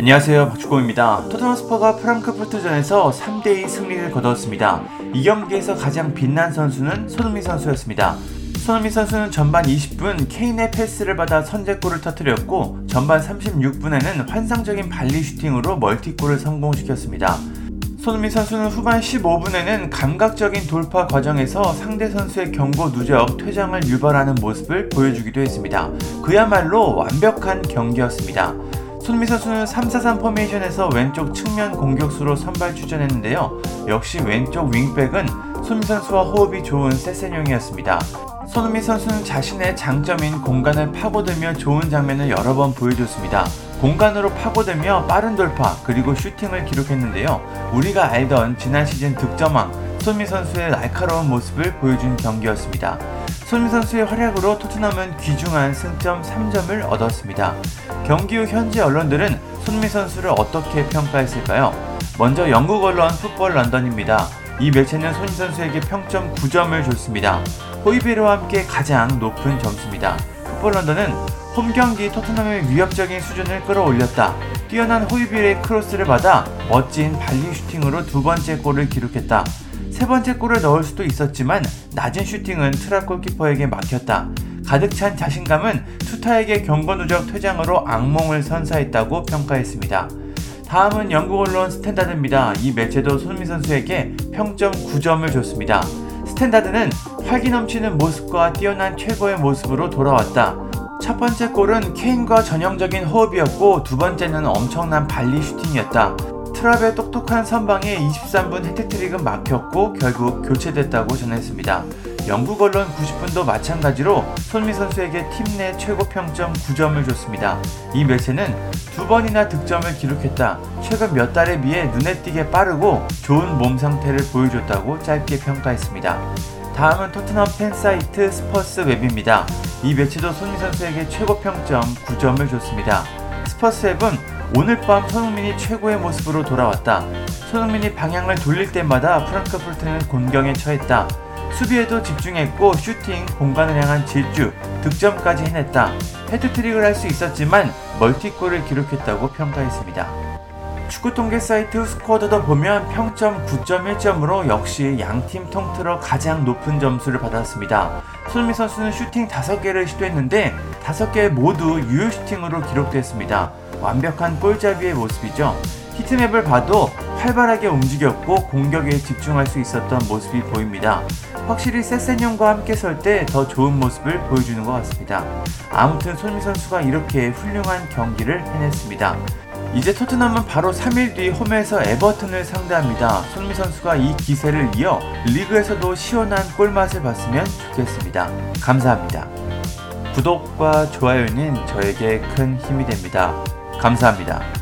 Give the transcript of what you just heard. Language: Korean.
안녕하세요 박주공입니다. 토트넘 홋스퍼가 프랑크푸르트전에서 3대2 승리를 거두었습니다. 이 경기에서 가장 빛난 선수는 손흥민 선수였습니다. 손흥민 선수는 전반 20분 케인의 패스를 받아 선제골을 터뜨렸고 전반 36분에는 환상적인 발리 슈팅으로 멀티골을 성공시켰습니다. 손흥민 선수는 후반 15분에는 감각적인 돌파 과정에서 상대 선수의 경고 누적 퇴장을 유발하는 모습을 보여주기도 했습니다. 그야말로 완벽한 경기였습니다. 손흥민 선수는 3-4-3 포메이션에서 왼쪽 측면 공격수로 선발 출전했는데요. 역시 왼쪽 윙백은 손흥민 선수와 호흡이 좋은 세센용이었습니다. 손흥민 선수는 자신의 장점인 공간을 파고들며 좋은 장면을 여러 번 보여줬습니다. 공간으로 파고들며 빠른 돌파 그리고 슈팅을 기록했는데요. 우리가 알던 지난 시즌 득점왕 손민 선수의 날카로운 모습을 보여준 경기였습니다. 손흥민 선수의 활약으로 토트넘은 귀중한 승점 3점을 얻었습니다. 경기 후 현지 언론들은 손흥민 선수를 어떻게 평가했을까요? 먼저 영국 언론 풋볼 런던입니다. 이 매체는 손흥민 선수에게 평점 9점을 줬습니다. 호이비르와 함께 가장 높은 점수입니다. 풋볼 런던은 홈 경기 토트넘의 위협적인 수준을 끌어올렸다. 뛰어난 호이비르의 크로스를 받아 멋진 발리 슈팅으로 두 번째 골을 기록했다. 세 번째 골을 넣을 수도 있었지만 낮은 슈팅은 트랍 골키퍼에게 막혔다. 가득 찬 자신감은 투타에게 경고 누적 퇴장으로 악몽을 선사했다고 평가했습니다. 다음은 영국 언론 스탠다드입니다. 이 매체도 손흥민 선수에게 평점 9점을 줬습니다. 스탠다드는 활기 넘치는 모습과 뛰어난 최고의 모습으로 돌아왔다. 첫 번째 골은 케인과 전형적인 호흡이었고 두 번째는 엄청난 발리 슈팅이었다. 트랍의 똑똑한 선방에 23분 해트트릭은 막혔고 결국 교체됐다고 전했습니다. 영국 언론 90분도 마찬가지로 손흥민 선수에게 팀 내 최고 평점 9점을 줬습니다. 이 매체는 두 번이나 득점을 기록했다. 최근 몇 달에 비해 눈에 띄게 빠르고 좋은 몸 상태를 보여줬다고 짧게 평가했습니다. 다음은 토트넘 팬 사이트 스퍼스 웹입니다. 이 매체도 손흥민 선수에게 최고 평점 9점을 줬습니다. 스퍼스 웹은 오늘 밤 손흥민이 최고의 모습으로 돌아왔다. 손흥민이 방향을 돌릴 때마다 프랑크푸르트는 곤경에 처했다. 수비에도 집중했고 슈팅, 공간을 향한 질주, 득점까지 해냈다. 해트트릭을 할 수 있었지만 멀티골을 기록했다고 평가했습니다. 축구 통계 사이트 후스코어드닷컴은 평점 9.1점으로 역시 양팀 통틀어 가장 높은 점수를 받았습니다. 손흥민 선수는 슈팅 5개를 시도했는데 5개 모두 유효 슈팅으로 기록됐습니다. 완벽한 골잡이의 모습이죠. 히트맵을 봐도 활발하게 움직였고 공격에 집중할 수 있었던 모습이 보입니다. 확실히 세센형과 함께 설 때 더 좋은 모습을 보여주는 것 같습니다. 아무튼 손미 선수가 이렇게 훌륭한 경기를 해냈습니다. 이제 토트넘은 바로 3일 뒤 홈에서 에버튼을 상대합니다. 손미 선수가 이 기세를 이어 리그에서도 시원한 꿀맛을 봤으면 좋겠습니다. 감사합니다. 구독과 좋아요는 저에게 큰 힘이 됩니다. 감사합니다.